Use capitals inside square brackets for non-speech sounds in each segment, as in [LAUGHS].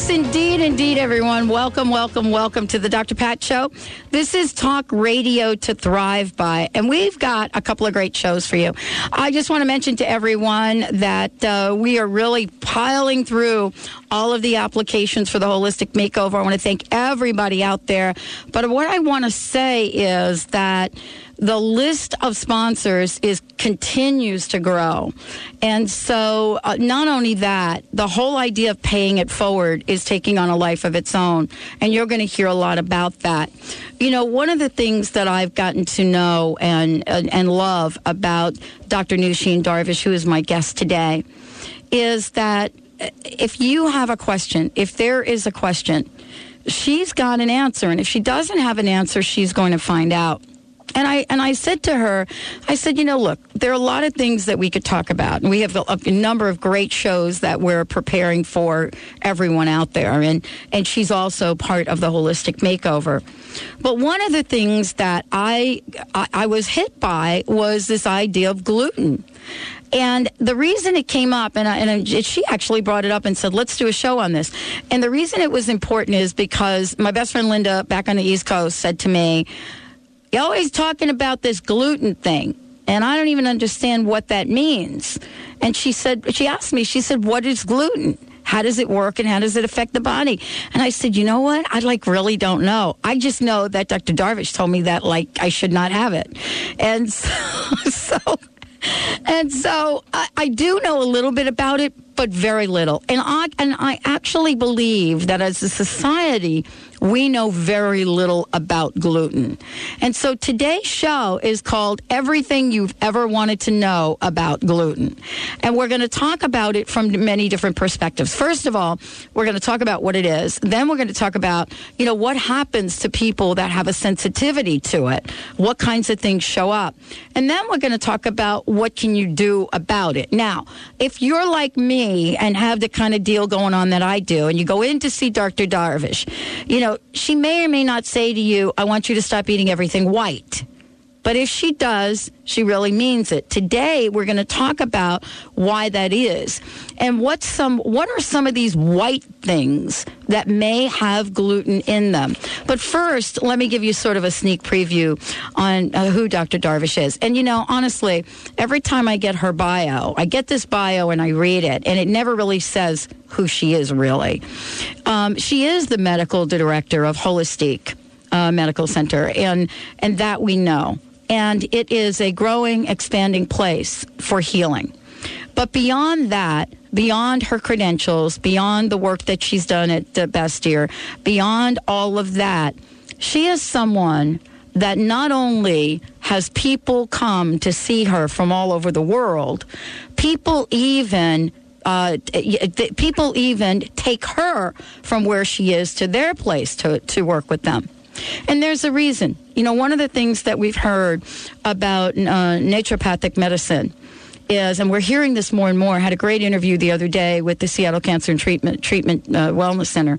Yes, indeed, indeed, everyone. Welcome, welcome, welcome to the Dr. Pat Show. This is Talk Radio to Thrive By, and we've got a couple of great shows for you. I just want to mention to everyone that uh, we are really piling through all of the applications for the holistic makeover. I want to thank everybody out there. But what I want to say is that the list of sponsors is continues to grow. And so uh, not only that, the whole idea of paying it forward is taking on a life of its own. And you're going to hear a lot about that. You know, one of the things that I've gotten to know and, and, love about Dr. Nooshin Darvish, who is my guest today, is that if you have a question, if there is a question, she's got an answer. And if she doesn't have an answer, she's going to find out. And I and I said to her, I said, you know, look, there are a lot of things that we could talk about, and we have a, a, number of great shows that we're preparing for everyone out there, and and she's also part of the holistic makeover. But one of the things that I, I, I was hit by was this idea of gluten. And the reason it came up, and, I, and she actually brought it up and said, let's do a show on this. And the reason it was important is because my best friend Linda back on the East Coast said to me, you're always talking about this gluten thing, and I don't even understand what that means. And she said, she asked me, she said, what is gluten? How does it work and how does it affect the body? And I said, you know what? I like really don't know. I just know that Dr. Darvish told me that like I should not have it. And [LAUGHS] so, so and so I, I, do know a little bit about it, but very little. And I and I actually believe that as a society, we know very little about gluten. And so today's show is called Everything You've Ever Wanted to Know About Gluten. And we're going to talk about it from many different perspectives. First of all, we're going to talk about what it is. Then we're going to talk about, you know, what happens to people that have a sensitivity to it. What kinds of things show up. And then we're going to talk about what can you do about it. Now, if you're like me and have the kind of deal going on that I do, and you go in to see Dr. Darvish, you know, she may or may not say to you, I want you to stop eating everything white. But if she does, she really means it. Today, we're going to talk about why that is and what some what are some of these white things that may have gluten in them. But first, let me give you sort of a sneak preview on uh, who Dr. Darvish is. And you know, honestly, every time I get her bio, I get this bio and I read it, and it never really says who she is really. Um, she is the medical director of Holistic uh, Medical Center, and and that we know and it is a growing, expanding place for healing. But beyond that, beyond her credentials, beyond the work that she's done at the Bastyr, beyond all of that, she is someone that not only has people come to see her from all over the world, people even uh, people even take her from where she is to their place to, to work with them. And there's a reason. You know, one of the things that we've heard about uh, naturopathic medicine is, and we're hearing this more and more. I had a great interview the other day with the Seattle Cancer and Treatment Treatment uh, Wellness Center.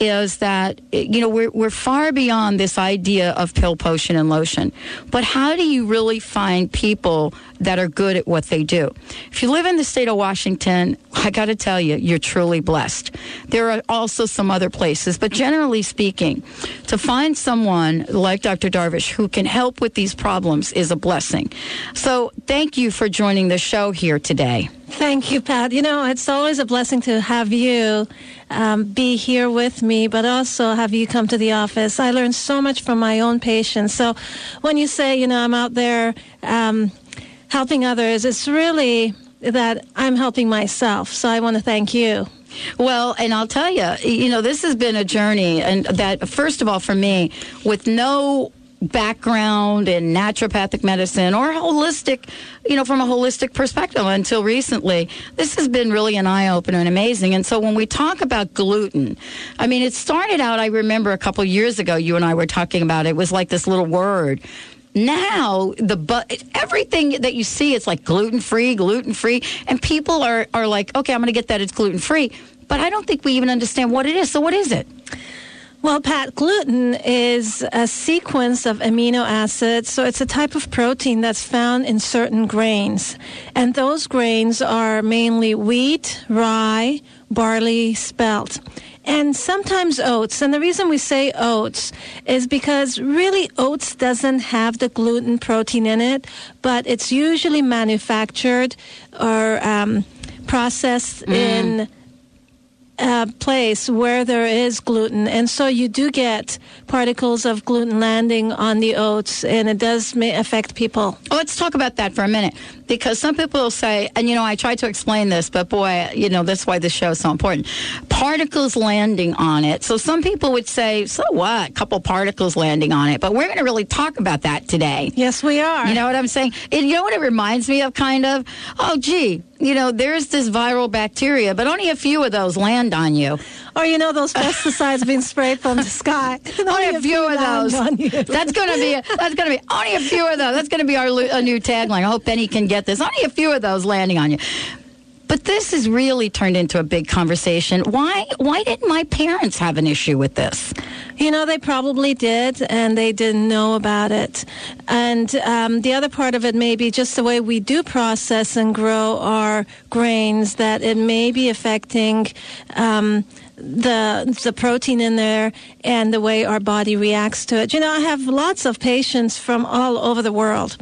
Is that you know we're we're far beyond this idea of pill, potion, and lotion. But how do you really find people that are good at what they do? If you live in the state of Washington, I got to tell you, you're truly blessed. There are also some other places, but generally speaking, to find someone like Dr. Darvish who can help with these problems is a blessing. So thank you for joining the show here today. Thank you, Pat. You know, it's always a blessing to have you um, be here with me, but also have you come to the office. I learned so much from my own patients. So when you say, you know, I'm out there um, helping others, it's really that I'm helping myself. So I want to thank you. Well, and I'll tell you, you know, this has been a journey, and that, first of all, for me, with no background in naturopathic medicine or holistic, you know, from a holistic perspective until recently. This has been really an eye opener and amazing. And so when we talk about gluten, I mean, it started out, I remember a couple years ago, you and I were talking about it, it was like this little word now the but everything that you see, it's like gluten free, gluten free, and people are are like, okay, I'm going to get that it's gluten free, but I don't think we even understand what it is. So what is it? Well, Pat, gluten is a sequence of amino acids. So it's a type of protein that's found in certain grains. And those grains are mainly wheat, rye, barley, spelt and sometimes oats. And the reason we say oats is because really oats doesn't have the gluten protein in it, but it's usually manufactured or um, processed mm. in uh, place where there is gluten, and so you do get particles of gluten landing on the oats, and it does may affect people. let's talk about that for a minute, because some people will say, and you know, I tried to explain this, but boy, you know, that's why this show is so important. Particles landing on it. So some people would say, so what? A couple particles landing on it, but we're going to really talk about that today. Yes, we are. You know what I'm saying? And you know what it reminds me of, kind of? Oh, gee, you know, there's this viral bacteria, but only a few of those land on you. Or you know those pesticides being sprayed from the sky. [LAUGHS] only, a few, of those. That's going to be a, that's going to be only a few of those. That's going to be our a new tagline. I hope Benny can get this. Only a few of those landing on you. But this has really turned into a big conversation. Why why didn't my parents have an issue with this? You know, they probably did, and they didn't know about it. And um, the other part of it may be just the way we do process and grow our grains, that it may be affecting. Um, the the protein in there and the way our body reacts to it. You know, I have lots of patients from all over the world.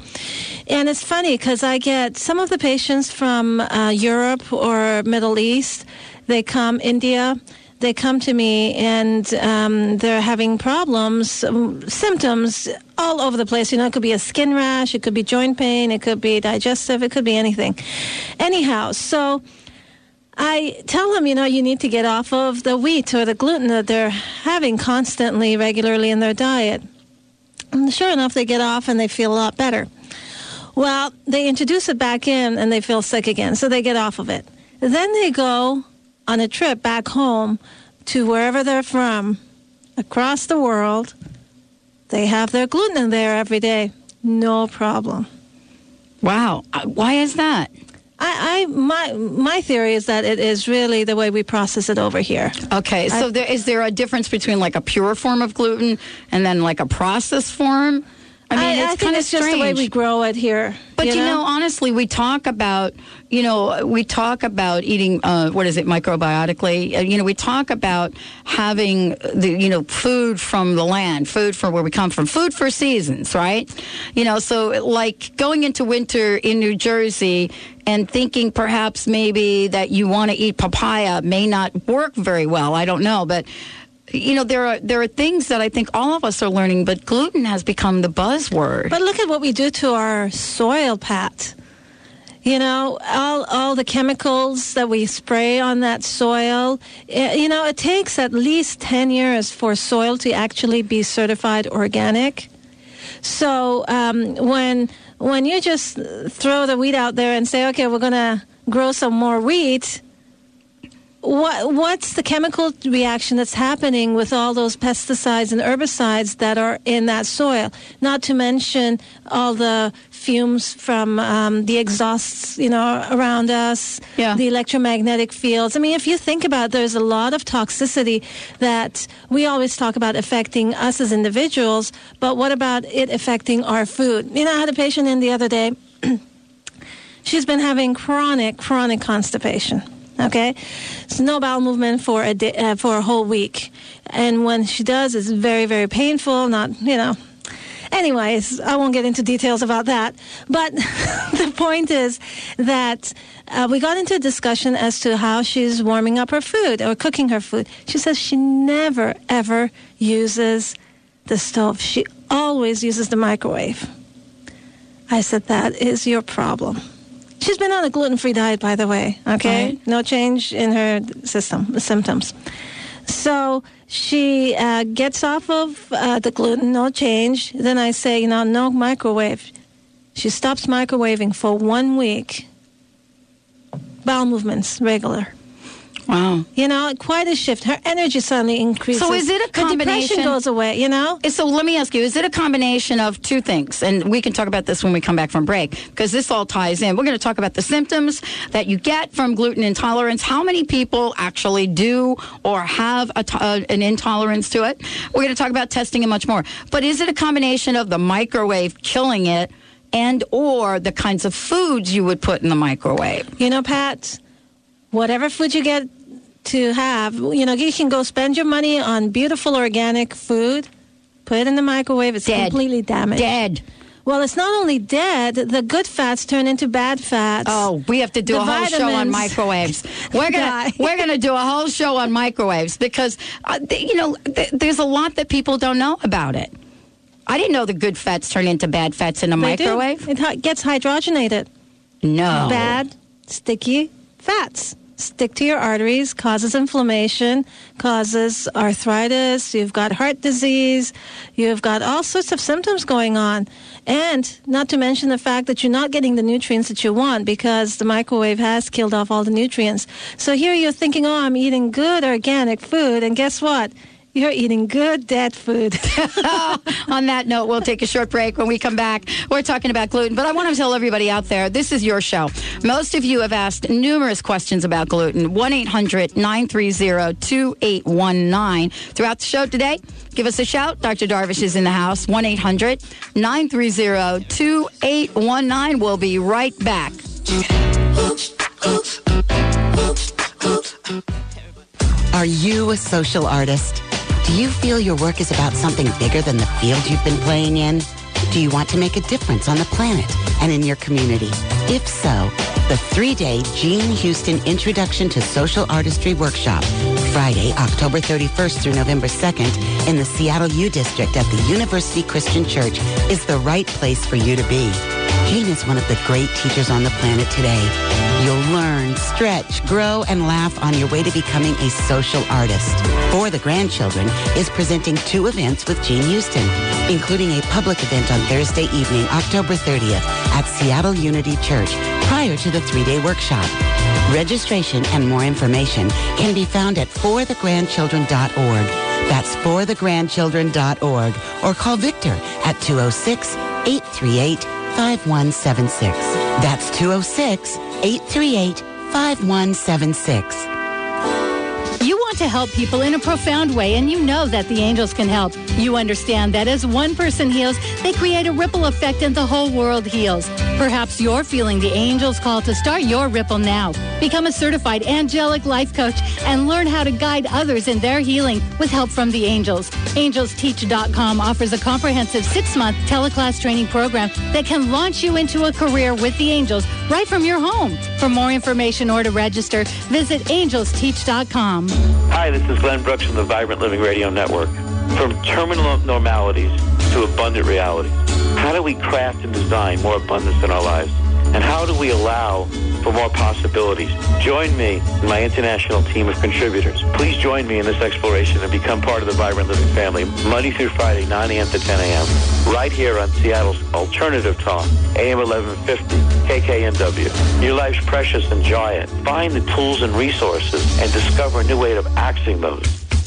And it's funny because I get some of the patients from uh, Europe or Middle East, they come India, they come to me and um, they're having problems, um, symptoms all over the place. You know, it could be a skin rash, it could be joint pain, it could be digestive, it could be anything. Anyhow, so I tell them, you know, you need to get off of the wheat or the gluten that they're having constantly, regularly in their diet. And sure enough, they get off and they feel a lot better. Well, they introduce it back in and they feel sick again, so they get off of it. Then they go on a trip back home to wherever they're from, across the world. They have their gluten in there every day. No problem. Wow. Uh, why is that? I, I, my my theory is that it is really the way we process it over here. Okay, so I, there, is there a difference between like a pure form of gluten and then like a processed form? I mean, I, it's kind of it's just the way we grow it here. But you know? you know? honestly, we talk about, you know, we talk about eating, uh, what is it, macrobiotically. Uh, you know, we talk about having the, you know, food from the land, food from where we come from, food for seasons, right? You know, so like going into winter in New Jersey and thinking perhaps maybe that you want to eat papaya may not work very well. I don't know, but you know there are there are things that I think all of us are learning, but gluten has become the buzzword. But look at what we do to our soil, Pat. You know, all all the chemicals that we spray on that soil. Eh, you know, it takes at least ten years for soil to actually be certified organic. So um, when when you just throw the wheat out there and say, okay, we're going to grow some more wheat what what's the chemical reaction that's happening with all those pesticides and herbicides that are in that soil? Not to mention all the fumes from um, the exhausts, you know, around us, yeah. the electromagnetic fields. I mean, if you think about, it, there's a lot of toxicity that we always talk about affecting us as individuals. But what about it affecting our food? You know, I had a patient in the other day. [CLEARS THROAT] She's been having chronic, chronic constipation Okay, so no bowel movement for a day, uh, for a whole week, and when she does, it's very very painful. Not you know. Anyways, I won't get into details about that. But [LAUGHS] the point is that uh, we got into a discussion as to how she's warming up her food or cooking her food. She says she never ever uses the stove. She always uses the microwave. I said that is your problem. She's been on a gluten free diet, by the way. Okay, right. no change in her system the symptoms. So she uh, gets off of uh, the gluten, no change. Then I say, you know, no microwave. She stops microwaving for one week. Bowel movements regular. Wow. You know, quite a shift. Her energy suddenly increases. So is it a combination? Her depression combination- goes away, you know? So let me ask you, is it a combination of two things? And we can talk about this when we come back from break, because this all ties in. We're going to talk about the symptoms that you get from gluten intolerance, how many people actually do or have a uh, an intolerance to it. We're going to talk about testing and much more. But is it a combination of the microwave killing it and or the kinds of foods you would put in the microwave? You know, Pat, whatever food you get to have, you know, you can go spend your money on beautiful organic food, put it in the microwave, it's Dead. completely damaged. Dead. Well, it's not only dead, the good fats turn into bad fats. Oh, we have to do The a whole show on microwaves. [LAUGHS] We're gonna we're gonna do a whole show on microwaves because uh, th- you know th- there's a lot that people don't know about it. I didn't know the good fats turn into bad fats in a They do. microwave. It hi- gets hydrogenated. No, Bad, sticky fats. Stick to your arteries, causes inflammation, causes arthritis, you've got heart disease, you've got all sorts of symptoms going on. And not to mention the fact that you're not getting the nutrients that you want because the microwave has killed off all the nutrients. So here you're thinking, oh, I'm eating good organic food, and guess what? You're eating good dead food. [LAUGHS] On that note, we'll take a short break. When we come back, we're talking about gluten. But I want to tell everybody out there this is your show. Most of you have asked numerous questions about gluten. 1 800 930 2819. Throughout the show today, give us a shout. Dr. Darvish is in the house. 1 800 930 2819. We'll be right back. Are you a social artist? Do you feel your work is about something bigger than the field you've been playing in? Do you want to make a difference on the planet and in your community? If so, the three-day Jean Houston Introduction to Social Artistry Workshop, Friday, October 31st through November 2nd in the Seattle U District at the University Christian Church is the right place for you to be. Jean is one of the great teachers on the planet today. You'll learn, stretch, grow, and laugh on your way to becoming a social artist. For the Grandchildren is presenting two events with Jean Houston, including a public event on Thursday evening, October 30th at Seattle Unity Church prior to the three-day workshop. Registration and more information can be found at forthegrandchildren.org. That's forthegrandchildren.org or call Victor at 206 838 5176. That's 206 838 5176. You want to help people in a profound way, and you know that the angels can help. You understand that as one person heals, they create a ripple effect and the whole world heals. Perhaps you're feeling the angels' call to start your ripple now. Become a certified angelic life coach and learn how to guide others in their healing with help from the angels. AngelsTeach.com offers a comprehensive six-month teleclass training program that can launch you into a career with the angels right from your home. For more information or to register, visit AngelsTeach.com. Hi, this is Glenn Brooks from the Vibrant Living Radio Network. From terminal normalities to abundant realities, how do we craft and design more abundance in our lives? And how do we allow for more possibilities? Join me and my international team of contributors. Please join me in this exploration and become part of the Vibrant Living family, Monday through Friday, 9 a.m. to 10 a.m., right here on Seattle's Alternative Talk, AM 1150, KKNW. Your life's precious, enjoy it. Find the tools and resources and discover a new way of accessing those.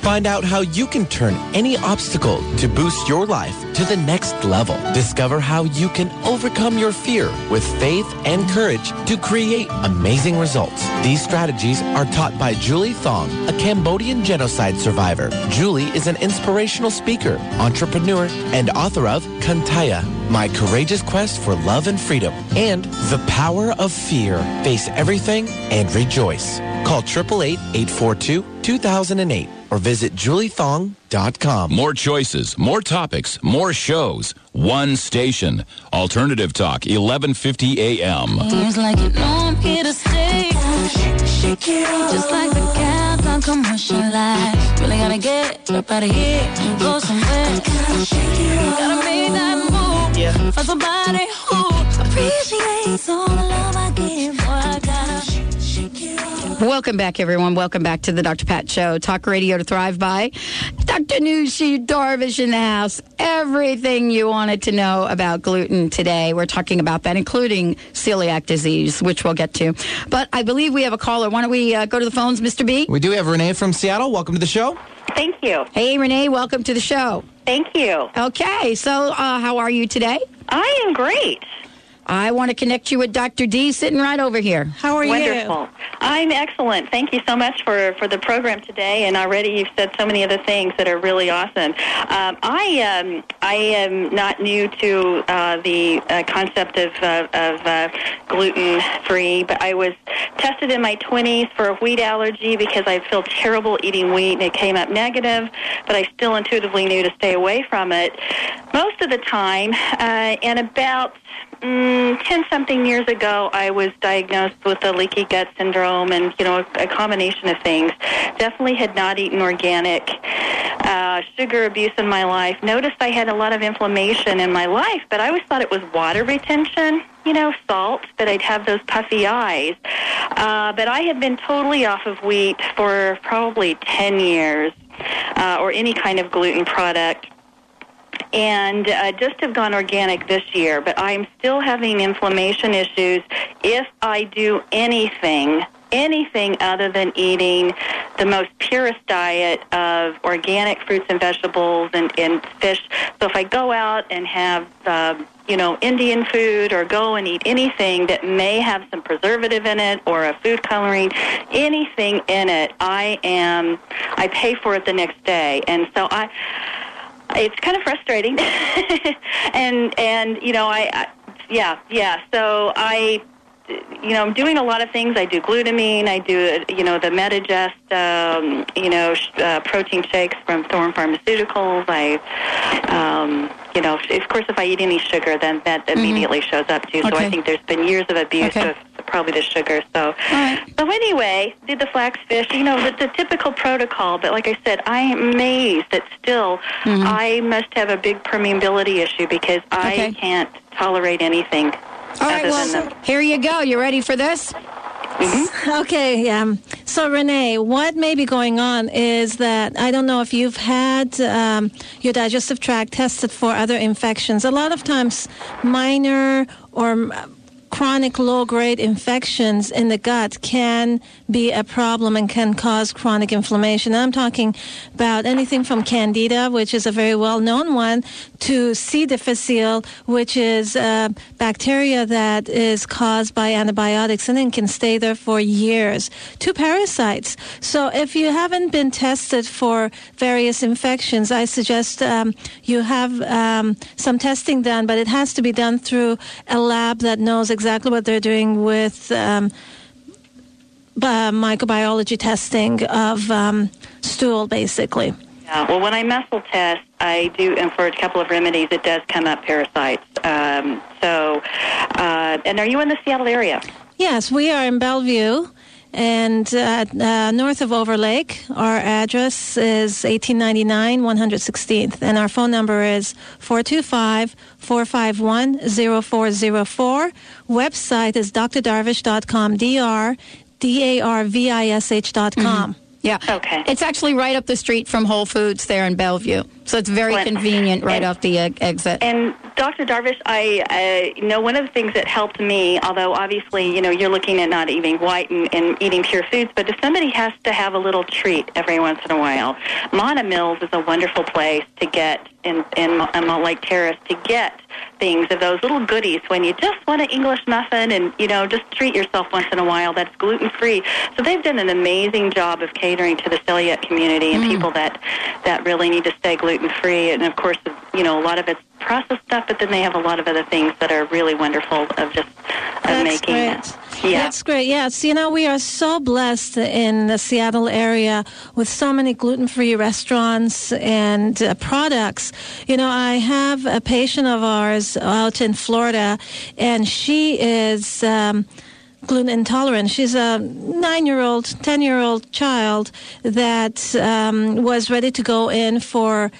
Find out how you can turn any obstacle to boost your life to the next level. Discover how you can overcome your fear with faith and courage to create amazing results. These strategies are taught by Julie Thong, a Cambodian genocide survivor. Julie is an inspirational speaker, entrepreneur, and author of Kantaya, My Courageous Quest for Love and Freedom, and The Power of Fear. Face everything and rejoice. Call 888-842-2008 or visit juliethong.com. More choices, more topics, more shows. One station. Alternative Talk, 1150 AM. Seems like you know I'm here to stay. Shake it off. Just like the cats on commercial lights. Really gotta get up out of here and go somewhere. Gotta make that move Yeah. for somebody who appreciates all the love I Welcome back, everyone. Welcome back to the Dr. Pat Show. Talk radio to thrive by. Dr. Nooshin Darvish in the house. Everything you wanted to know about gluten today. We're talking about that, including celiac disease, which we'll get to. But I believe we have a caller. Why don't we uh, go to the phones, Mr. B? We do have Renee from Seattle. Welcome to the show. Thank you. Hey, Renee, welcome to the show. Thank you. Okay, so uh, how are you today? I am great. I want to connect you with Dr. D sitting right over here. How are you? Wonderful. I'm excellent. Thank you so much for, for the program today. And already you've said so many other things that are really awesome. Um, I um, I am not new to uh, the uh, concept of uh, of uh, gluten free, but I was tested in my 20s for a wheat allergy because I feel terrible eating wheat, and it came up negative. But I still intuitively knew to stay away from it most of the time. Uh, and about Mm, 10 something years ago, I was diagnosed with a leaky gut syndrome and, you know, a, a combination of things. Definitely had not eaten organic. Uh, sugar abuse in my life. Noticed I had a lot of inflammation in my life, but I always thought it was water retention, you know, salt, that I'd have those puffy eyes. Uh, but I had been totally off of wheat for probably 10 years, uh, or any kind of gluten product and uh, just have gone organic this year, but I'm still having inflammation issues if I do anything, anything other than eating the most purest diet of organic fruits and vegetables and, and fish. So if I go out and have, uh, you know, Indian food or go and eat anything that may have some preservative in it or a food coloring, anything in it, I am, I pay for it the next day. And so I, it's kind of frustrating. [LAUGHS] And and you know I, I yeah yeah. So i you know i'm doing a lot of things. I do glutamine. I do you know the metagest um you know sh- uh, protein shakes from Thorne pharmaceuticals. I um you know of course if i eat any sugar then that immediately shows up too. So i think there's been years of abuse Okay. of probably the sugar so right. so anyway, did the flax fish, you know, the, the typical protocol. But like I said, I am amazed that still I must have a big permeability issue because I Okay. can't tolerate anything All right, well, them. here you go. You ready for this? [LAUGHS] Okay, um, so Renee, what may be going on is that I don't know if you've had um, your digestive tract tested for other infections. A lot of times, minor or chronic low-grade infections in the gut can be a problem and can cause chronic inflammation. I'm talking about anything from candida, which is a very well-known one, to C. difficile, which is uh, bacteria that is caused by antibiotics and then can stay there for years, to parasites. So if you haven't been tested for various infections, I suggest um, you have um, some testing done, but it has to be done through a lab that knows exactly what they're doing with um, uh, microbiology testing of um, stool, basically. Yeah. Well, when I muscle test, I do, and for a couple of remedies, it does come up parasites. Um, so, uh, and are you in the Seattle area? Yes, we are in Bellevue and uh, uh, north of Overlake. Our address is 1899 116th, and our phone number is 425 451 0404. Website is drdarvish.com, D R D A R V I S H dot com. Yeah. Okay. It's actually right up the street from Whole Foods there in Bellevue. So it's very convenient right and- off the uh, exit. And Dr. Darvish, I uh, know one of the things that helped me, although obviously, you know, you're looking at not eating white and, and eating pure foods, but if somebody has to have a little treat every once in a while, Manna Mills is a wonderful place to get in, in, in Mountlake Terrace to get things of those little goodies when you just want an English muffin and, you know, just treat yourself once in a while that's gluten free. So they've done an amazing job of catering to the celiac community and people that, that really need to stay gluten free. And of course, you know, a lot of it's processed stuff, but then they have a lot of other things that are really wonderful of just of That's making great. it. Yeah. That's great. Yes, you know, we are so blessed in the Seattle area with so many gluten-free restaurants and uh, products. You know, I have a patient of ours out in Florida, and she is. Um, gluten intolerant. She's a nine-year-old, ten-year-old child that um, was ready to go in for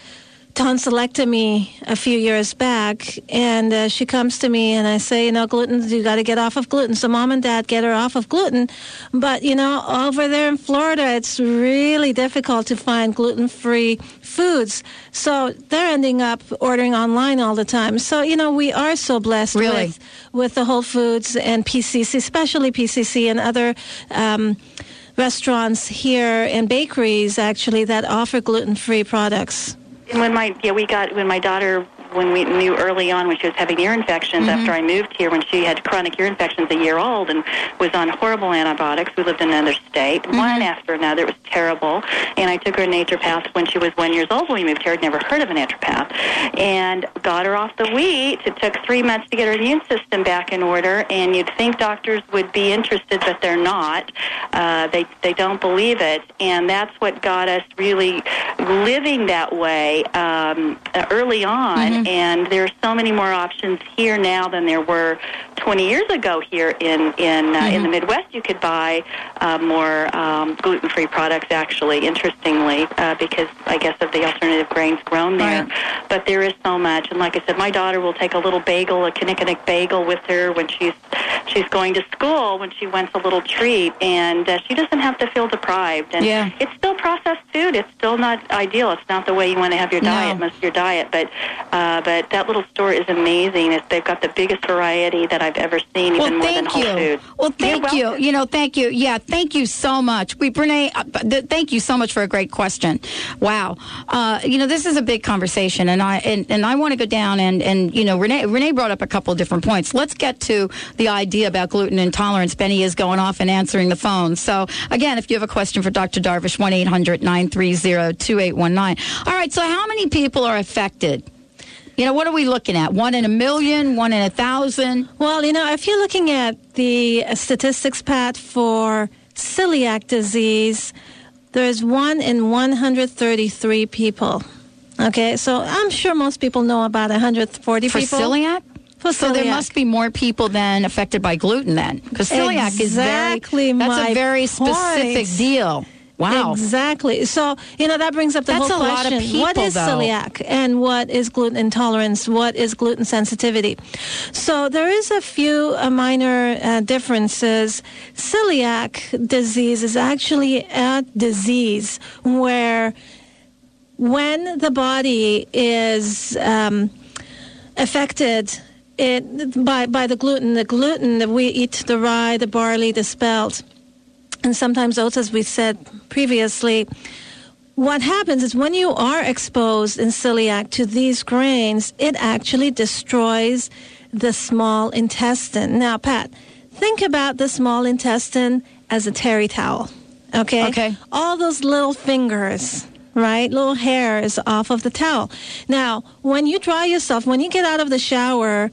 tonsillectomy a few years back, and uh, she comes to me and I say, you know, gluten, you got to get off of gluten. So mom and dad get her off of gluten, but you know, over there in Florida, it's really difficult to find gluten-free foods. So they're ending up ordering online all the time. So you know, we are so blessed Really? with with the Whole Foods and PCC, especially PCC and other. Um, Restaurants here and bakeries actually that offer gluten-free products. And when my yeah we got when my daughter when we knew early on when she was having ear infections Mm-hmm. after I moved here when she had chronic ear infections a year old and was on horrible antibiotics. We lived in another state, Mm-hmm. one after another. It was terrible. And I took her to naturopath when she was one years old when we moved here. I'd never heard of a naturopath, and got her off the wheat. It took three months to get her immune system back in order. And you'd think doctors would be interested, but they're not. Uh, they they don't believe it, and that's what got us really living that way um, early on. And there's so many more options here now than there were 20 years ago here in in uh, in the Midwest. You could buy uh, more um, gluten-free products, actually. Interestingly, uh, because I guess of the alternative grains grown there. But there is so much, and like I said, my daughter will take a little bagel, a Kinnikinnick bagel, with her when she's she's going to school when she wants a little treat, and uh, she doesn't have to feel deprived. And Yeah. it's still processed food. It's still not ideal. It's not the way you want to have your No. diet, most of your diet. But uh, but that little store is amazing. It's, they've got the biggest variety that I've ever seen, even well, more than Whole you. Foods. Well, thank you. You know, thank you. Yeah, thank you so much. We, Renee, uh, th- thank you so much for a great question. Wow. Uh, you know, this is a big conversation, and I and, and I want to go down and and you know, Renee Renee brought up a couple of different points. Let's get to the idea about gluten intolerance. Benny is going off and answering the phone. So again, if you have a question for Dr. Darvish, one 800 930 2819 All right. So how many people are affected? You know, what are we looking at? One in a million, one in a thousand? Well, you know, if you're looking at the statistics, Pat, for celiac disease, there's one in 133 people. Okay, so I'm sure most people know about 140 For people. celiac? For So there must be more people than affected by gluten then, because celiac is very that's a very specific point. deal. Wow. Exactly. So, you know, that brings up the That's whole a lot of question. what people, is though. celiac and what is gluten intolerance? What is gluten sensitivity? So there is a few uh, minor uh, differences. Celiac disease is actually a disease where when the body is um, affected it, by, by the gluten, the gluten that we eat, the rye, the barley, the spelt, and sometimes oats, as we said previously. What happens is when you are exposed in celiac to these grains, it actually destroys the small intestine. Now, Pat, think about the small intestine as a terry towel. Okay? Okay. All those little fingers, right? Little hairs off of the towel. Now, when you dry yourself, when you get out of the shower,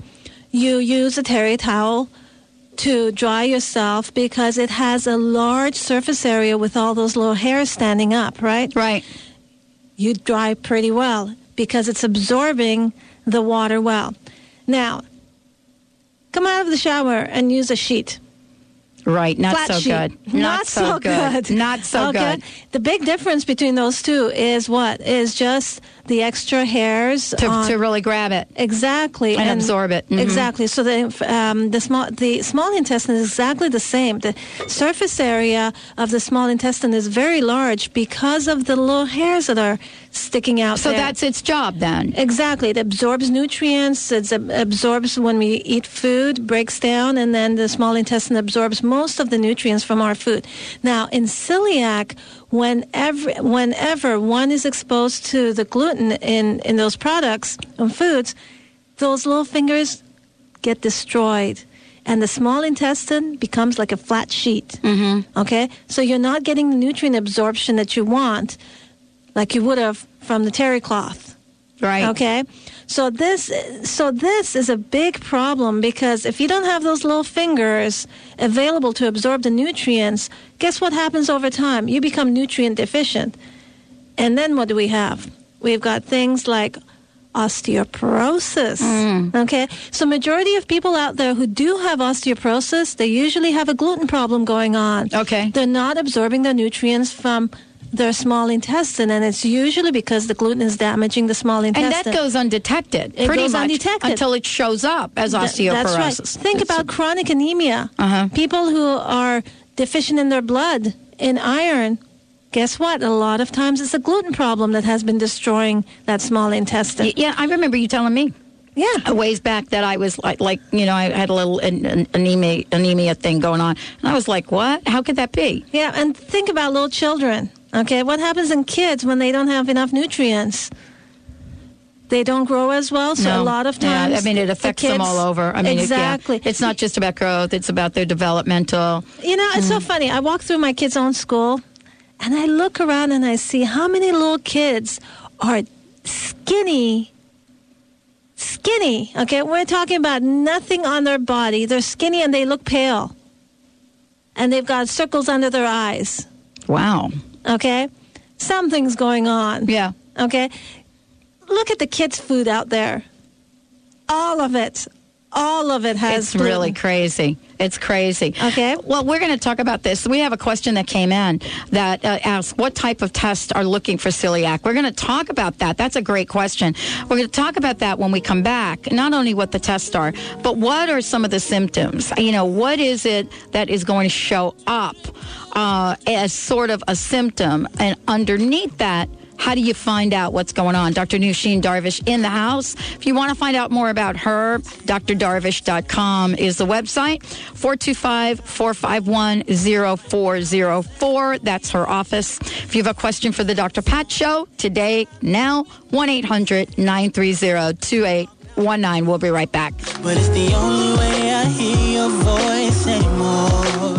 you use a terry towel to dry yourself because it has a large surface area with all those little hairs standing up, right? Right. You dry pretty well because it's absorbing the water well. Now, come out of the shower and use a sheet. Right. Not Flat so sheet. good. Not, so good. Not so Okay? good. The big difference between those two is what? Is just the extra hairs To, on- to really grab it. Exactly, And absorb it. Mhm. Exactly. So the um, the small the small intestine is exactly the same. The surface area of the small intestine is very large because of the little hairs that are sticking out. So there. that's its job then. Exactly. It absorbs nutrients. It absorbs when we eat food, breaks down, and then the small intestine absorbs most of the nutrients from our food. Now, in celiac, whenever, whenever one is exposed to the gluten in, in those products and foods, those little fingers get destroyed. And the small intestine becomes like a flat sheet. Mm-hmm. Okay? So you're not getting the nutrient absorption that you want like you would have from the terry cloth. Right. Okay. So this so this is a big problem because if you don't have those little fingers available to absorb the nutrients, guess what happens over time? You become nutrient deficient. And then what do we have? We've got things like osteoporosis. Mm. Okay? So majority of people out there who do have osteoporosis, they usually have a gluten problem going on. Okay. They're not absorbing the nutrients from their small intestine, and it's usually because the gluten is damaging the small intestine. And that goes undetected, It pretty goes much, undetected. until it shows up as osteoporosis. That's right. Think about chronic anemia. Uh-huh. People who are deficient in their blood in iron. Guess what? A lot of times it's a gluten problem that has been destroying that small intestine. Yeah, I remember you telling me. Yeah. A ways back that I was like, like you know, I had a little an, an anemia anemia thing going on, and I was like, what? How could that be? Yeah, and think about little children. Okay, what happens in kids when they don't have enough nutrients? They don't grow as well, so No. a lot of Yeah, times. I mean, it the affects them all over. I mean, it- yeah. exactly. it's not just about growth; it's about their developmental. You know, it's so hmm. funny. I walk through my kids' own school and I look around and I see how many little kids are skinny. Skinny, okay? We're talking about nothing on their body. They're skinny and they look pale. And they've got circles under their eyes, Wow. Okay? Something's going on. Yeah. Okay? Look at the kids' food out there. All of it. All of it has It's really crazy. It's crazy. Okay. Well, we're going to talk about this. We have a question that came in that uh, asks what type of tests are looking for celiac. We're going to talk about that. That's a great question. We're going to talk about that when we come back. Not only what the tests are, but what are some of the symptoms? You know, what is it that is going to show up uh, as sort of a symptom, and underneath that. How do you find out what's going on? Dr. Nooshin Darvish in the house. If you want to find out more about her, drdarvish.com is the website. 425 451 0404. That's her office. If you have a question for the Dr. Pat Show, today, now, 1 800 930 2819. We'll be right back. But it's the only way I hear your voice anymore.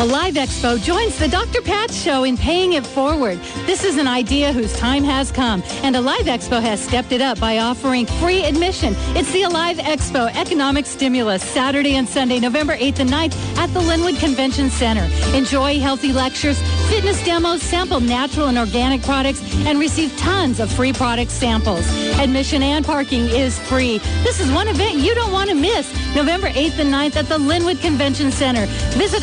Alive Expo joins the Dr. Pat Show in paying it forward. This is an idea whose time has come, and Alive Expo has stepped it up by offering free admission. It's the Alive Expo Economic Stimulus, Saturday and Sunday, November 8th and 9th at the Lynnwood Convention Center. Enjoy healthy lectures, fitness demos, sample natural and organic products, and receive tons of free product samples. Admission and parking is free. This is one event you don't want to miss. November 8th and 9th at the Lynnwood Convention Center. Visit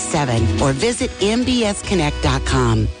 888-398-9287 or visit mbsconnect.com.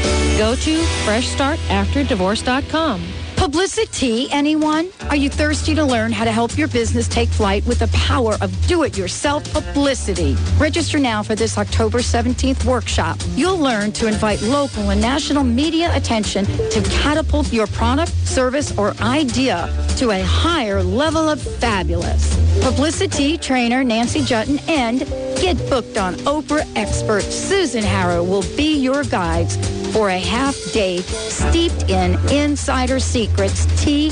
Go to FreshStartAfterDivorce.com. Publicity, anyone? Are you thirsty to learn how to help your business take flight with the power of do-it-yourself publicity? Register now for this October 17th workshop. You'll learn to invite local and national media attention to catapult your product, service, or idea to a higher level of fabulous. Publicity trainer Nancy Juetten and Get Booked on Oprah expert Susan Harrow will be your guides for a half day steeped in insider secrets, tea,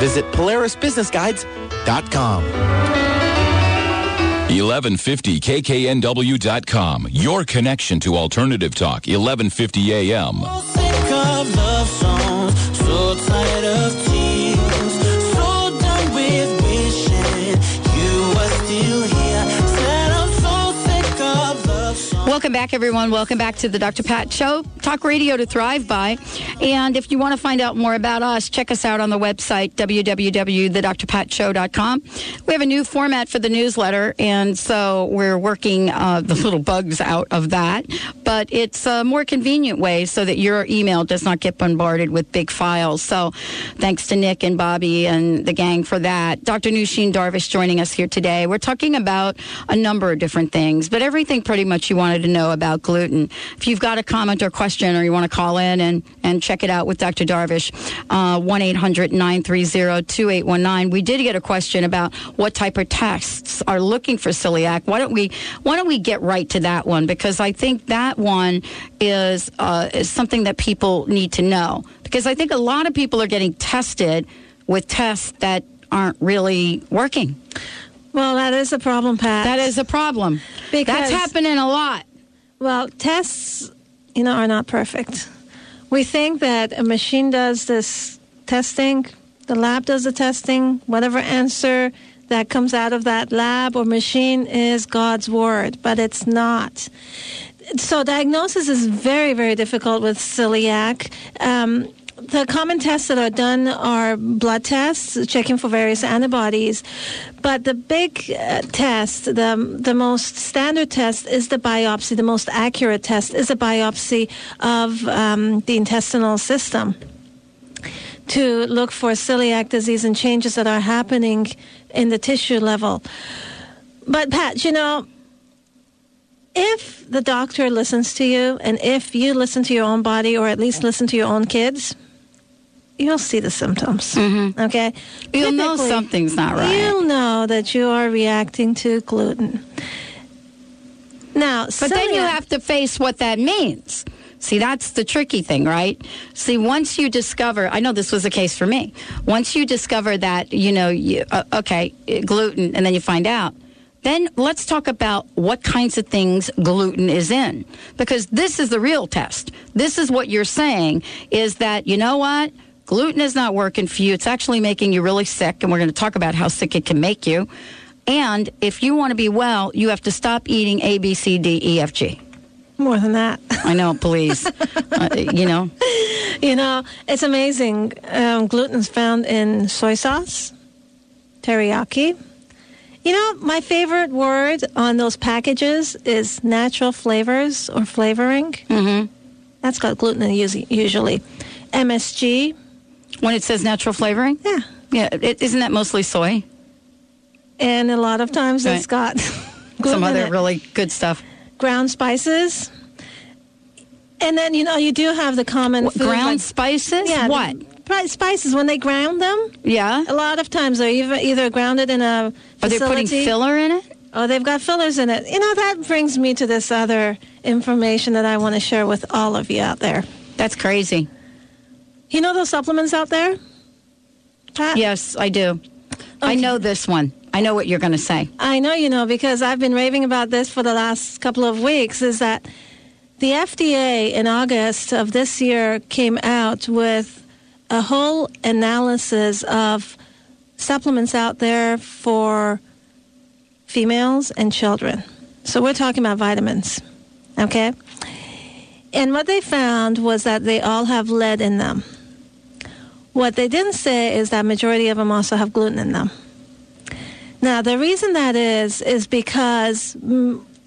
Visit PolarisBusinessGuides.com. 1150kknw.com. Your connection to Alternative Talk, 1150 AM. Welcome back, everyone. Welcome back to the Dr. Pat Show, talk radio to thrive by. And if you want to find out more about us, check us out on the website, www.thedrpatshow.com. We have a new format for the newsletter, and so we're working uh, the little bugs out of that. But it's a more convenient way so that your email does not get bombarded with big files. So thanks to Nick and Bobby and the gang for that. Dr. Nooshin Darvish joining us here today. We're talking about a number of different things, but everything pretty much you wanted to know about gluten. If you've got a comment or question or you want to call in and, and check it out with Dr. Darvish, uh, 1 800 930 2819. We did get a question about what type of tests are looking for celiac. Why don't we why don't we get right to that one? Because I think that one is, uh, is something that people need to know. Because I think a lot of people are getting tested with tests that aren't really working. Well, that is a problem, Pat. That is a problem. Because- That's happening a lot. Well, tests, you know, are not perfect. We think that a machine does this testing, the lab does the testing, whatever answer that comes out of that lab or machine is God's word, but it's not. So diagnosis is very, very difficult with celiac. Um, the common tests that are done are blood tests, checking for various antibodies. But the big uh, test, the, the most standard test, is the biopsy. The most accurate test is a biopsy of um, the intestinal system to look for celiac disease and changes that are happening in the tissue level. But, Pat, you know, if the doctor listens to you and if you listen to your own body or at least listen to your own kids, you'll see the symptoms. Okay? You'll know something's not right. You'll know that you are reacting to gluten. Now, But then you have to face what that means. See, that's the tricky thing, right? See, once you discover, I know this was the case for me. Once you discover that, you know, you, uh, okay, gluten, and then you find out, then let's talk about what kinds of things gluten is in. Because this is the real test. This is what you're saying is that, you know what? Gluten is not working for you. It's actually making you really sick, and we're going to talk about how sick it can make you. And if you want to be well, you have to stop eating A, B, C, D, E, F, G. more than that. I know, please. [LAUGHS] uh, you know, You know, it's amazing. Um, gluten's found in soy sauce, teriyaki. You know, my favorite word on those packages is natural flavors or flavoring. Mm-hmm. That's got gluten in usually. MSG. When it says natural flavoring, Yeah. yeah, it, isn't that mostly soy? And a lot of times it's got [LAUGHS] Some other really good stuff. ground spices. And then, you know, you do have the common What, foods ground like- spices? Yeah, What? spices, when they ground them, Yeah. a lot of times they're either, either grounded in a Are they putting filler in it? Oh, they've got fillers in it. You know, that brings me to this other information that I want to share with all of you out there. That's crazy. You know those supplements out there? Pat? Yes, I do. I know this one. I know what you're going to say. I know you know because I've been raving about this for the last couple of weeks. Is that the FDA in August of this year came out with a whole analysis of supplements out there for females and children. So we're talking about vitamins, okay? And what they found was that they all have lead in them. What they didn't say is that majority of them also have gluten in them. Now, the reason that is is because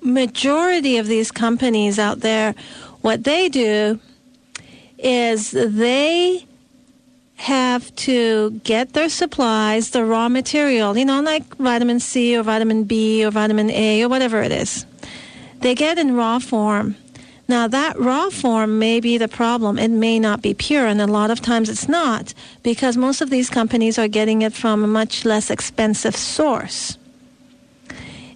majority of these companies out there, what they do is they have to get their supplies, the raw material, you know, like vitamin C or vitamin B or vitamin A or whatever it is. They get in raw form. Now, that raw form may be the problem. It may not be pure, and a lot of times it's not because most of these companies are getting it from a much less expensive source.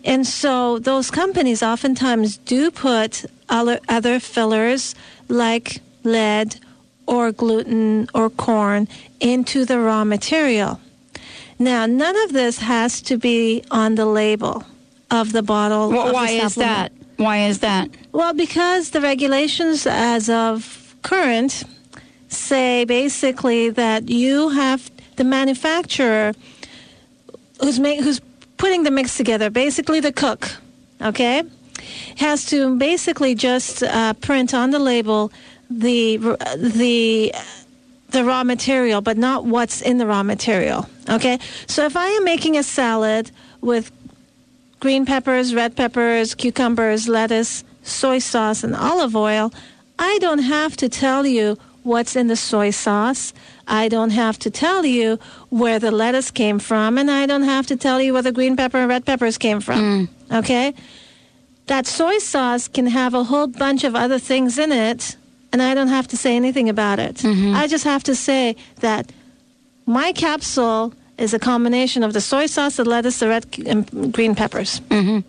And so those companies oftentimes do put other, other fillers like lead or gluten or corn into the raw material. Now, none of this has to be on the label of the bottle. Well, of the why is that? Why is that? Well, because the regulations as of current say basically that you have the manufacturer who's who's putting the mix together, basically the cook, okay, has to basically just uh, print on the label the the the raw material, but not what's in the raw material. Okay, so if I am making a salad with green peppers, red peppers, cucumbers, lettuce, soy sauce, and olive oil, I don't have to tell you what's in the soy sauce. I don't have to tell you where the lettuce came from, and I don't have to tell you where the green pepper and red peppers came from. Mm. Okay? That soy sauce can have a whole bunch of other things in it, and I don't have to say anything about it. Mm-hmm. I just have to say that my capsule is a combination of the soy sauce, the lettuce, the red and green peppers. Mm-hmm.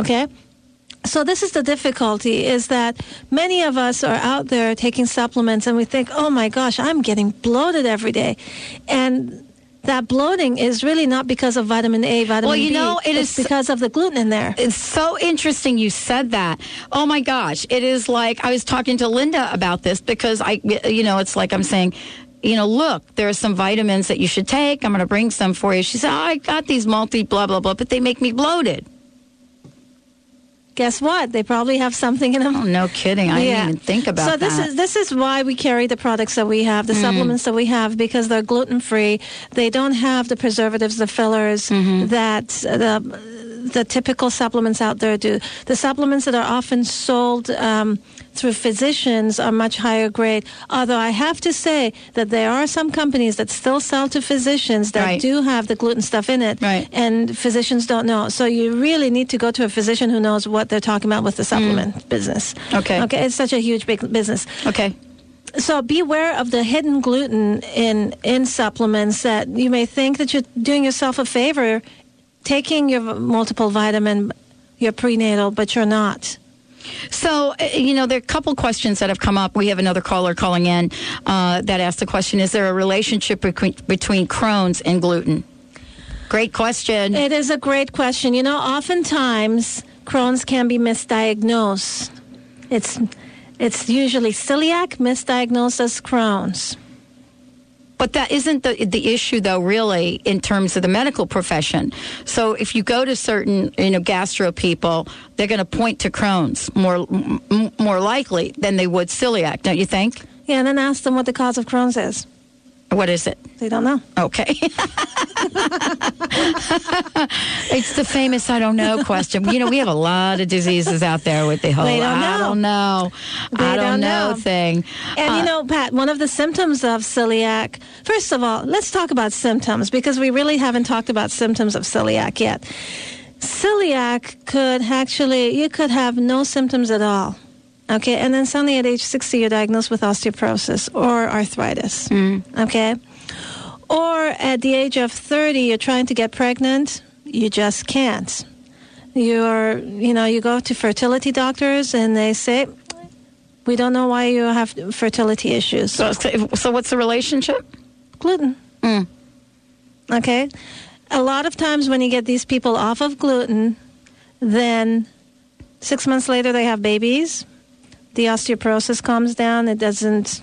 Okay? So this is the difficulty is that many of us are out there taking supplements and we think, "Oh my gosh, I'm getting bloated every day." And that bloating is really not because of vitamin A, vitamin B. Well, you B. know, it it's is- because of the gluten in there. It's so interesting you said that. Oh my gosh. It is like I was talking to Linda about this because I, you know, it's like I'm saying, you know, look, there are some vitamins that you should take. I'm going to bring some for you. She said, oh, I got these multi blah, blah, blah, but they make me bloated. Guess what? They probably have something in them. Oh, no kidding. I didn't even think about that. so this that. is this is why we carry the products that we have, the Mm. supplements that we have, because they're gluten free. They don't have the preservatives, the fillers Mm-hmm. that the the typical supplements out there do. The supplements that are often sold um, through physicians are much higher grade. Although I have to say that there are some companies that still sell to physicians that Right. do have the gluten stuff in it, and physicians don't know. So you really need to go to a physician who knows what they're talking about with the supplement business. Mm. Okay. Okay. It's such a huge big business. Okay. So beware of the hidden gluten in in supplements that you may think that you're doing yourself a favor taking your multiple vitamin, your prenatal, but you're not. So, uh, you know, there are a couple questions that have come up. We have another caller calling in uh, that asked the question Is there a relationship between, between Crohn's and gluten? Great question. It is a great question. You know, oftentimes Crohn's can be misdiagnosed. It's it's usually celiac misdiagnosed as Crohn's. But that isn't the the issue, though. Really, in terms of the medical profession. So, if you go to certain, you know, gastro people, they're going to point to Crohn's more m- more likely than they would celiac. Don't you think? Yeah, and then ask them what the cause of Crohn's is. What is it? They don't know. Okay. [LAUGHS] it's the famous I don't know question. You know, we have a lot of diseases out there with the whole They don't I don't know. They I don't, don't know, know. thing. And Uh, you know, Pat, one of the symptoms of celiac, first of all, let's talk about symptoms because we really haven't talked about symptoms of celiac yet. Celiac could actually, you could have no symptoms at all. Okay, and then suddenly at age 60, you're diagnosed with osteoporosis or arthritis. Okay? Or at the age of 30, you're trying to get pregnant, you just can't. You're, you know, you go to fertility doctors and they say, we don't know why you have fertility issues. So, so what's the relationship? Gluten. Mm. Okay. A lot of times when you get these people off of gluten, then six months later they have babies. The osteoporosis calms down. It doesn't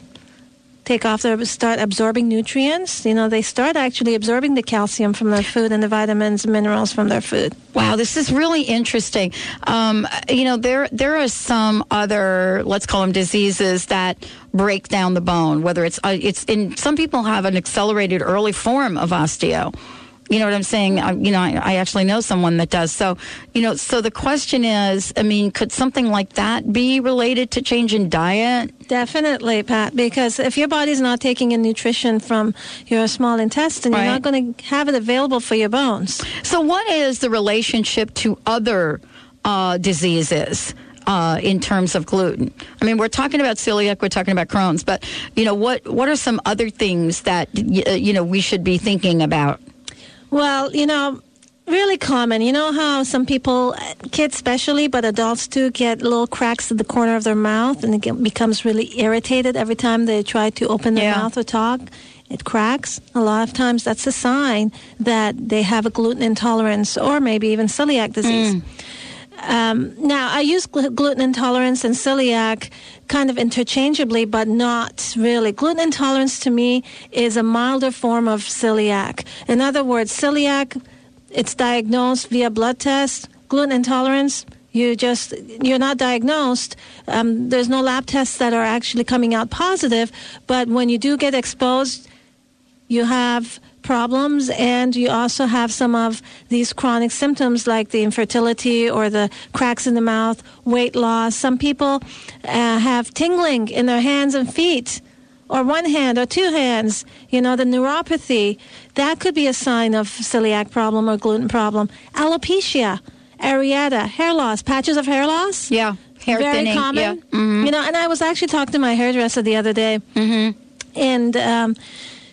take off their start absorbing nutrients. You know, they start actually absorbing the calcium from their food and the vitamins and minerals from their food. Wow, this is really interesting. Um, you know, there there are some other let's call them diseases that break down the bone. Whether it's uh, it's in some people have an accelerated early form of osteo. You know what I'm saying? I, you know, I, I actually know someone that does. So, you know, so the question is, I mean, could something like that be related to change in diet? Definitely, Pat, because if your body's not taking in nutrition from your small intestine, Right. you're not going to have it available for your bones. So, what is the relationship to other uh, diseases? Uh, in terms of gluten, I mean, we're talking about celiac, we're talking about Crohn's, but you know, what what are some other things that y- uh, you know we should be thinking about? Well, you know, really common. You know how some people, kids especially, but adults too, get little cracks at the corner of their mouth and it get, becomes really irritated every time they try to open their mouth or talk. It cracks. A lot of times that's a sign that they have a gluten intolerance or maybe even celiac disease. Mm. Um, now, I use gl- gluten intolerance and celiac kind of interchangeably, but not really. Gluten intolerance to me is a milder form of celiac. In other words, celiac, it's diagnosed via blood test. Gluten intolerance, you just you're not diagnosed. Um, there's no lab tests that are actually coming out positive, but when you do get exposed, you have problems and you also have some of these chronic symptoms like the infertility or the cracks in the mouth, weight loss. Some people uh, have tingling in their hands and feet or one hand or two hands. You know, the neuropathy, that could be a sign of celiac problem or gluten problem. Alopecia, areata, hair loss, patches of hair loss. Yeah, hair Very thinning, common. yeah. Mhm. You know, and I was actually talking to my hairdresser the other day, mm-hmm. and um,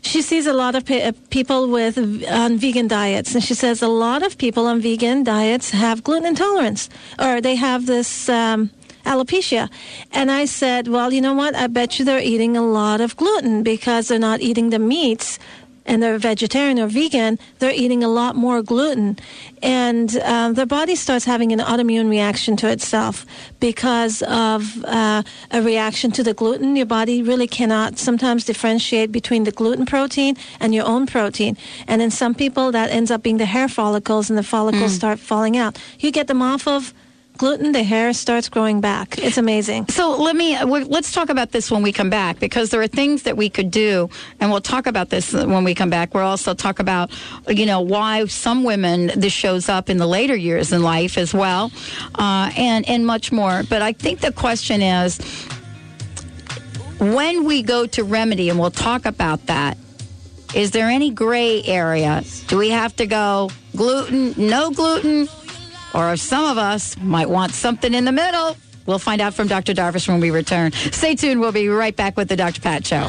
she sees a lot of uh, people with on vegan diets, and she says a lot of people on vegan diets have gluten intolerance, or they have this. Um, alopecia. And I said, well, you know what? I bet you they're eating a lot of gluten because they're not eating the meats and they're vegetarian or vegan, they're eating a lot more gluten. And um, their body starts having an autoimmune reaction to itself because of uh, a reaction to the gluten. Your body really cannot sometimes differentiate between the gluten protein and your own protein. And in some people, that ends up being the hair follicles, and the follicles start falling out. You get them off of gluten, the hair starts growing back. It's amazing. So let me let's talk about this when we come back because there are things that we could do, and we'll talk about this when we come back. We'll also talk about you know why some women this shows up in the later years in life as well, uh, and and much more. But I think the question is when we go to remedy, and we'll talk about that. Is there any gray area? Do we have to go gluten, no gluten, or if some of us might want something in the middle? We'll find out from Dr. Darvish when we return. Stay tuned. We'll be right back with the Dr. Pat Show.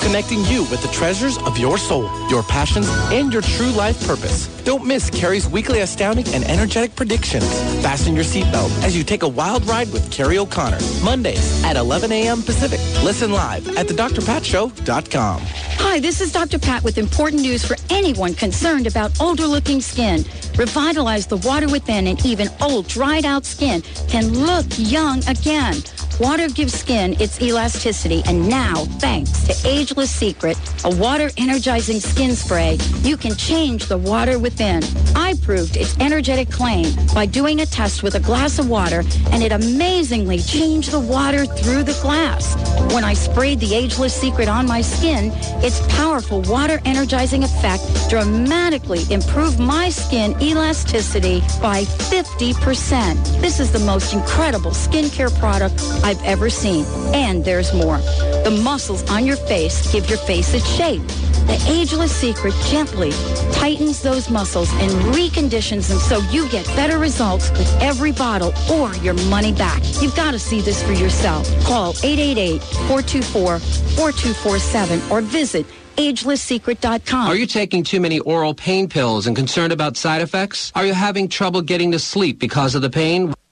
connecting you with the treasures of your soul, your passions, and your true life purpose. Don't miss Carrie's weekly astounding and energetic predictions. Fasten your seatbelt as you take a wild ride with Carrie O'Connor, Mondays at 11 a.m. Pacific. Listen live at thedrpatshow.com. Hi, this is Dr. Pat with important news for anyone concerned about older looking skin. Revitalize the water within and even old dried out skin can look young again. Water gives skin its elasticity, and now, thanks to Ageless Secret, a water energizing skin spray, you can change the water within. I proved its energetic claim by doing a test with a glass of water, and it amazingly changed the water through the glass. When I sprayed the Ageless Secret on my skin, its powerful water energizing effect dramatically improved my skin elasticity by 50%. This is the most incredible skincare product I've ever seen. And there's more. The muscles on your face give your face its shape. The Ageless Secret gently tightens those muscles and reconditions them so you get better results with every bottle or your money back. You've got to see this for yourself. Call 888-424-4247 or visit agelesssecret.com. Are you taking too many oral pain pills and concerned about side effects? Are you having trouble getting to sleep because of the pain?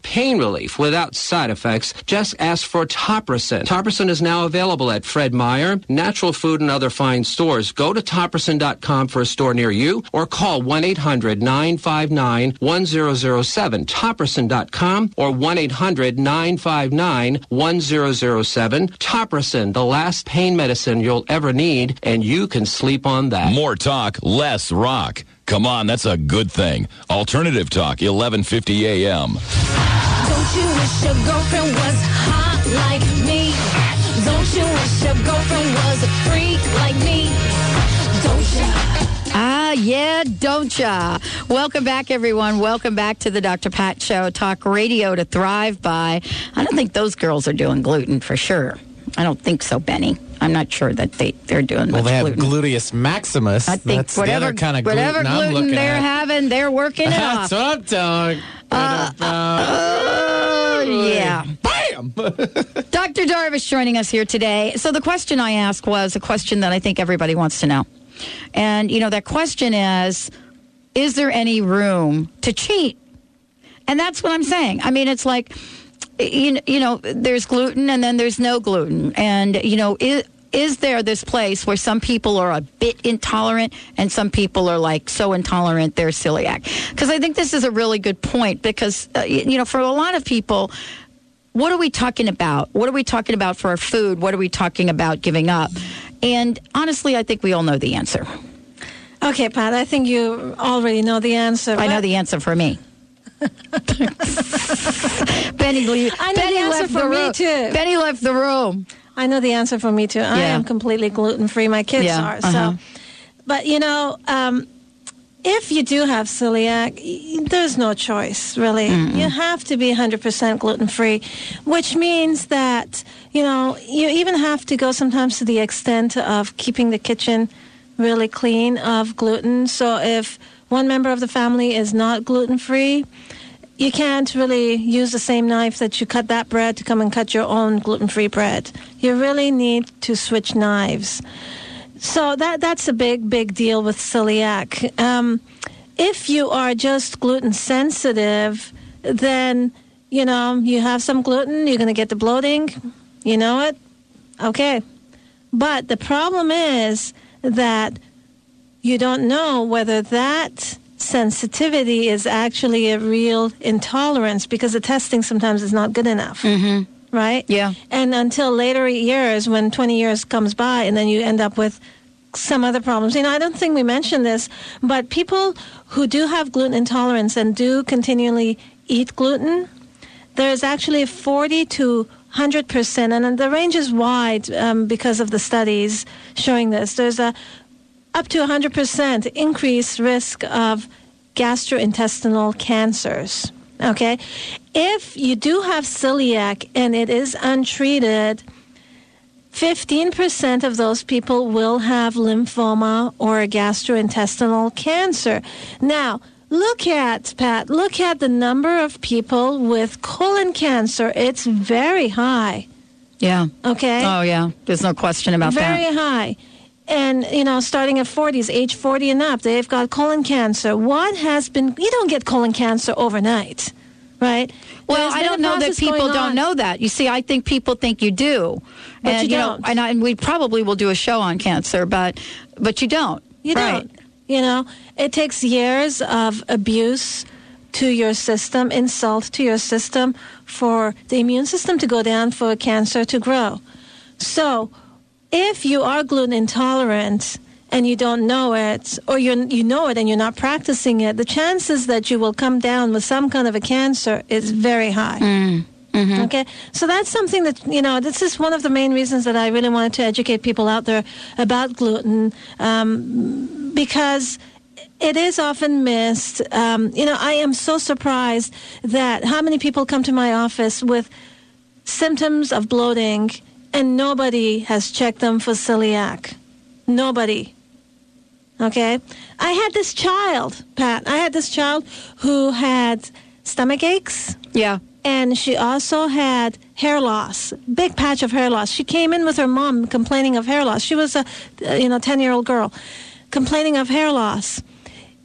pain relief without side effects, just ask for Topricin. Topricin is now available at Fred Meyer, Natural Food, and other fine stores. Go to Topricin.com for a store near you or call 1-800-959-1007. Topricin.com or 1-800-959-1007. Topricin, the last pain medicine you'll ever need, and you can sleep on that. More talk, less rock. Come on, that's a good thing. Alternative Talk, 1150 a.m. Don't you wish your girlfriend was hot like me? Don't you wish your girlfriend was a freak like me? Don't ya? Ah, yeah, don't ya? Welcome back, everyone. Welcome back to the Dr. Pat Show, talk radio to thrive by. I don't think those girls are doing gluten for sure. I don't think so, Benny. I'm not sure that they, they're doing Well, they have gluten. gluteus maximus. I think That's the whatever other kind of whatever gluten, I'm gluten they're at. having, they're working it That's off. what I'm talking uh, about. Oh, yeah. Bam! [LAUGHS] Dr. Darvish joining us here today. So the question I asked was a question that I think everybody wants to know. And, you know, that question is Is there any room to cheat? And that's what I'm saying. I mean, it's like, you, you know, there's gluten and then there's no gluten. And, you know, is, is there this place where some people are a bit intolerant and some people are like so intolerant they're celiac? Because I think this is a really good point because, uh, you know, for a lot of people, what are we talking about? What are we talking about for our food? What are we talking about giving up? And honestly, I think we all know the answer. Okay, Pat, I think you already know the answer. I know the answer for me. [LAUGHS] Benny, leave, I know Benny the answer left for the me, too. Benny left the room. I know the answer for me too. I am completely gluten free. My kids Yeah, are. uh-huh. So, but you know, um, if you do have celiac, there's no choice really. You have to be 100% gluten free, which means that you know you even have to go sometimes to the extent of keeping the kitchen really clean of gluten. So if one member of the family is not gluten free, you can't really use the same knife that you cut that bread to come and cut your own gluten-free bread. You really need to switch knives. So that that's a big big deal with celiac. Um, if you are just gluten sensitive, then you know you have some gluten. You're going to get the bloating. You know it. Okay, but the problem is that you don't know whether that sensitivity is actually a real intolerance because the testing sometimes is not good enough. Mm-hmm. Right? Yeah. And until later years, when 20 years comes by, and then you end up with some other problems. You know, I don't think we mentioned this, but people who do have gluten intolerance and do continually eat gluten, there's actually 40 to 100%, and the range is wide um, because of the studies showing this. There's a up to 100% increased risk of gastrointestinal cancers. Okay? If you do have celiac and it is untreated, 15% of those people will have lymphoma or gastrointestinal cancer. Now, look at, Pat, look at the number of people with colon cancer. It's very high. Yeah. Okay. Oh, yeah. There's no question about very that. Very high. And, you know, starting at 40s, age 40 and up, they've got colon cancer. What has been, you don't get colon cancer overnight, right? Well, There's I don't know that people don't on. know that. You see, I think people think you do, But and you know, don't. and, I, and we probably will do a show on cancer, but but you don't. You right. don't. You know, it takes years of abuse to your system, insult to your system, for the immune system to go down, for cancer to grow. So, if you are gluten intolerant and you don't know it, or you you know it and you're not practicing it, the chances that you will come down with some kind of a cancer is very high. Mm-hmm. Okay, so that's something that you know. This is one of the main reasons that I really wanted to educate people out there about gluten, um, because it is often missed. Um, you know, I am so surprised that how many people come to my office with symptoms of bloating, and nobody has checked them for celiac. Nobody. Okay, I had this child, Pat. I had this child who had stomach aches. Yeah. And she also had hair loss, big patch of hair loss. She came in with her mom complaining of hair loss. She was a, uh, you know, 10 year old girl complaining of hair loss.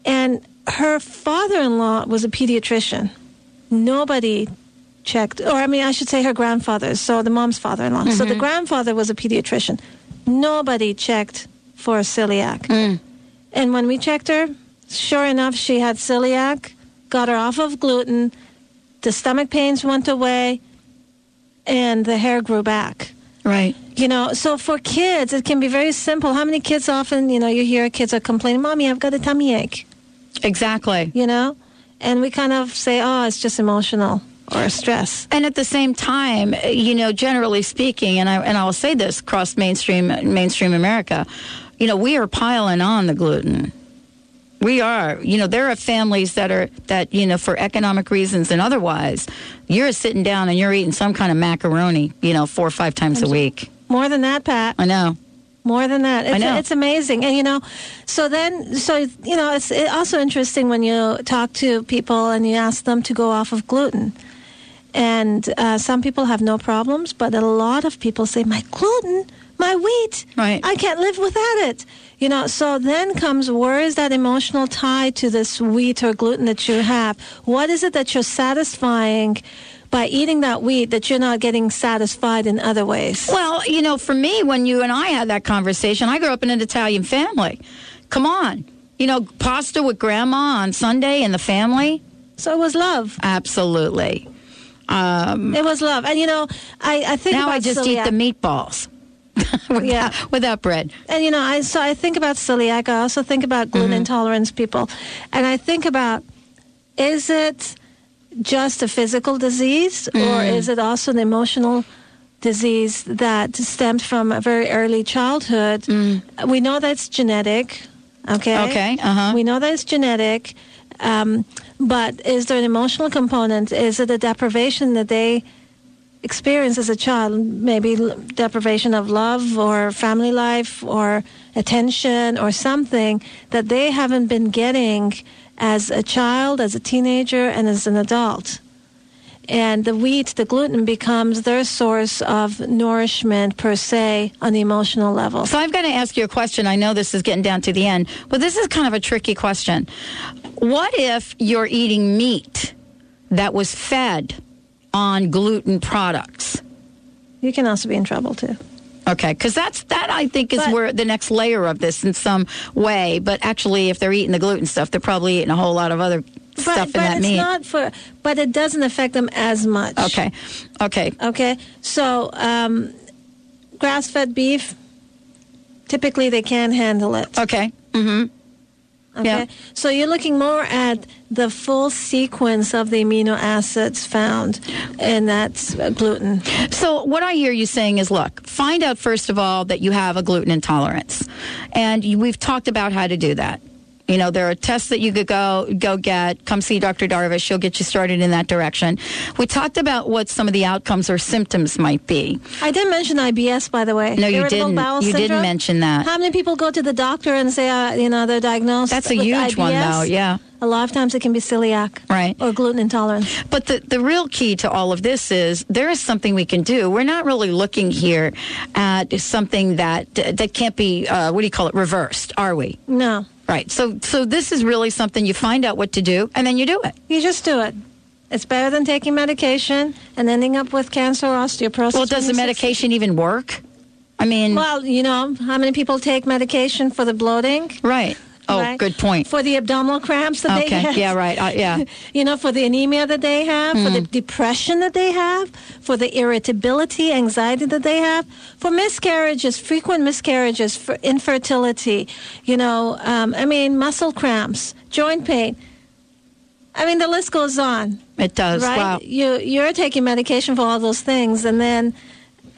And her father in law was a pediatrician. Nobody checked, or I mean, I should say her grandfather, so the mom's father in law. So the Mhm. grandfather was a pediatrician. Nobody checked for celiac. And when we checked her, sure enough, she had celiac, got her off of gluten, the stomach pains went away, and the hair grew back. Right. You know, so for kids, it can be very simple. How many kids often, you know, you hear kids are complaining, Mommy, I've got a tummy ache. Exactly. You know? And we kind of say, oh, it's just emotional or stress. And at the same time, you know, generally speaking, and I and I will say this across mainstream mainstream America, you know, we are piling on the gluten. We are. You know, there are families that are that you know for economic reasons and otherwise, you're sitting down and you're eating some kind of macaroni, you know, four or five times a week. More than that, Pat. I know. More than that. It's, I know. it's amazing. And, you know, so then, so, you know, it's also interesting when you talk to people and you ask them to go off of gluten. And uh, some people have no problems, but a lot of people say, my gluten, my wheat, right. I can't live without it. You know, so then comes where is that emotional tie to this wheat or gluten that you have? What is it that you're satisfying by eating that wheat that you're not getting satisfied in other ways? Well, you know, for me, when you and I had that conversation, I grew up in an Italian family. Come on. You know, pasta with grandma on Sunday and the family. So it was love. Absolutely. Um, it was love. And, you know, I, I think now I just eat the meatballs [LAUGHS] yeah. without bread. And you know, I so I think about celiac. I also think about gluten Mm-hmm. intolerance people, and I think about is it just a physical disease or Mm. is it also an emotional disease that stemmed from a very early childhood? We know that's genetic. Okay. Mm. Okay, uh-huh. We know that it's genetic. Um, but is there an emotional component? Is it a deprivation that they experience as a child? Maybe deprivation of love or family life or attention or something that they haven't been getting as a child, as a teenager, and as an adult. And the wheat, the gluten becomes their source of nourishment per se on the emotional level. So I've got to ask you a question. I know this is getting down to the end, but this is kind of a tricky question. What if you're eating meat that was fed on gluten products? You can also be in trouble too. Okay, because that's that I think is where the next layer of this in some way. But actually, if they're eating the gluten stuff, they're probably eating a whole lot of other But, stuff in but that it's meat. not for, but it doesn't affect them as much. Okay, okay, Okay, so um, grass-fed beef, typically they can handle it. Okay. Mm-hmm. Okay. Yeah. So you're looking more at the full sequence of the amino acids found in that uh, gluten. So what I hear you saying is, look, find out first of all that you have a gluten intolerance, and we've talked about how to do that. You know, there are tests that you could go go get. Come see Dr. Darvish. She'll get you started in that direction. We talked about what some of the outcomes or symptoms might be. I didn't mention IBS, by the way. No, you didn't. You didn't mention that. How many people go to the doctor and say, uh, you know, they're diagnosed? That's a huge one, though. Yeah. A lot of times it can be celiac Right. or gluten intolerance. But the, the real key to all of this is there is something we can do. We're not really looking here at something that that can't be uh, what do you call it reversed, are we? No. Right. So so this is really something you find out what to do and then you do it. You just do it. It's better than taking medication and ending up with cancer or osteoporosis. Well, does the when you're 60. medication even work? I mean, Well, you know, how many people take medication for the bloating? right. Oh, right? good point. For the abdominal cramps that they Okay. have. Yeah, right. Uh, yeah. [LAUGHS] you know, for the anemia that they have, for the Hmm. depression that they have, for the irritability, anxiety that they have, for miscarriages, frequent miscarriages, for infertility, you know, um, I mean, muscle cramps, joint pain. I mean, the list goes on. It does. Right? Wow. You, you're taking medication for all those things, and then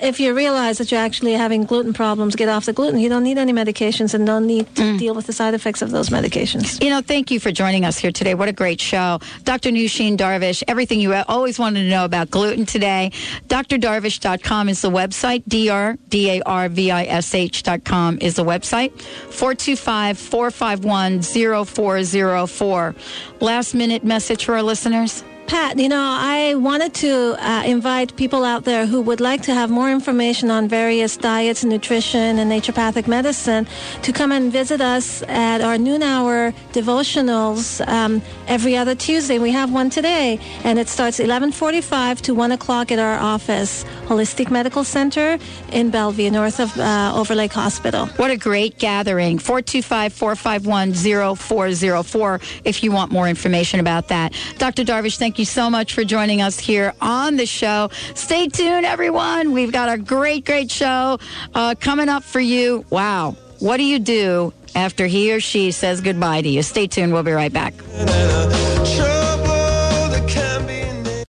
if you realize that you're actually having gluten problems, get off the gluten. You don't need any medications and don't need to Mm. deal with the side effects of those medications. You know, thank you for joining us here today. What a great show. Dr. Nooshin Darvish, everything you always wanted to know about gluten today. drdarvish.com is the website. D-R-D-A-R-V-I-S-H.com is the website. 425-451-0404. Last minute message for our listeners. Pat, you know, I wanted to uh, invite people out there who would like to have more information on various diets, nutrition, and naturopathic medicine to come and visit us at our noon hour devotionals um, every other Tuesday. We have one today, and it starts 11:45 to 1 o'clock at our office, Holistic Medical Center in Bellevue, north of uh, Overlake Hospital. What a great gathering. 425-451-0404 if you want more information about that. Dr. Darvish, thank you so much for joining us here on the show. Stay tuned, everyone. We've got a great, great show uh, coming up for you. Wow. What do you do after he or she says goodbye to you? Stay tuned. We'll be right back.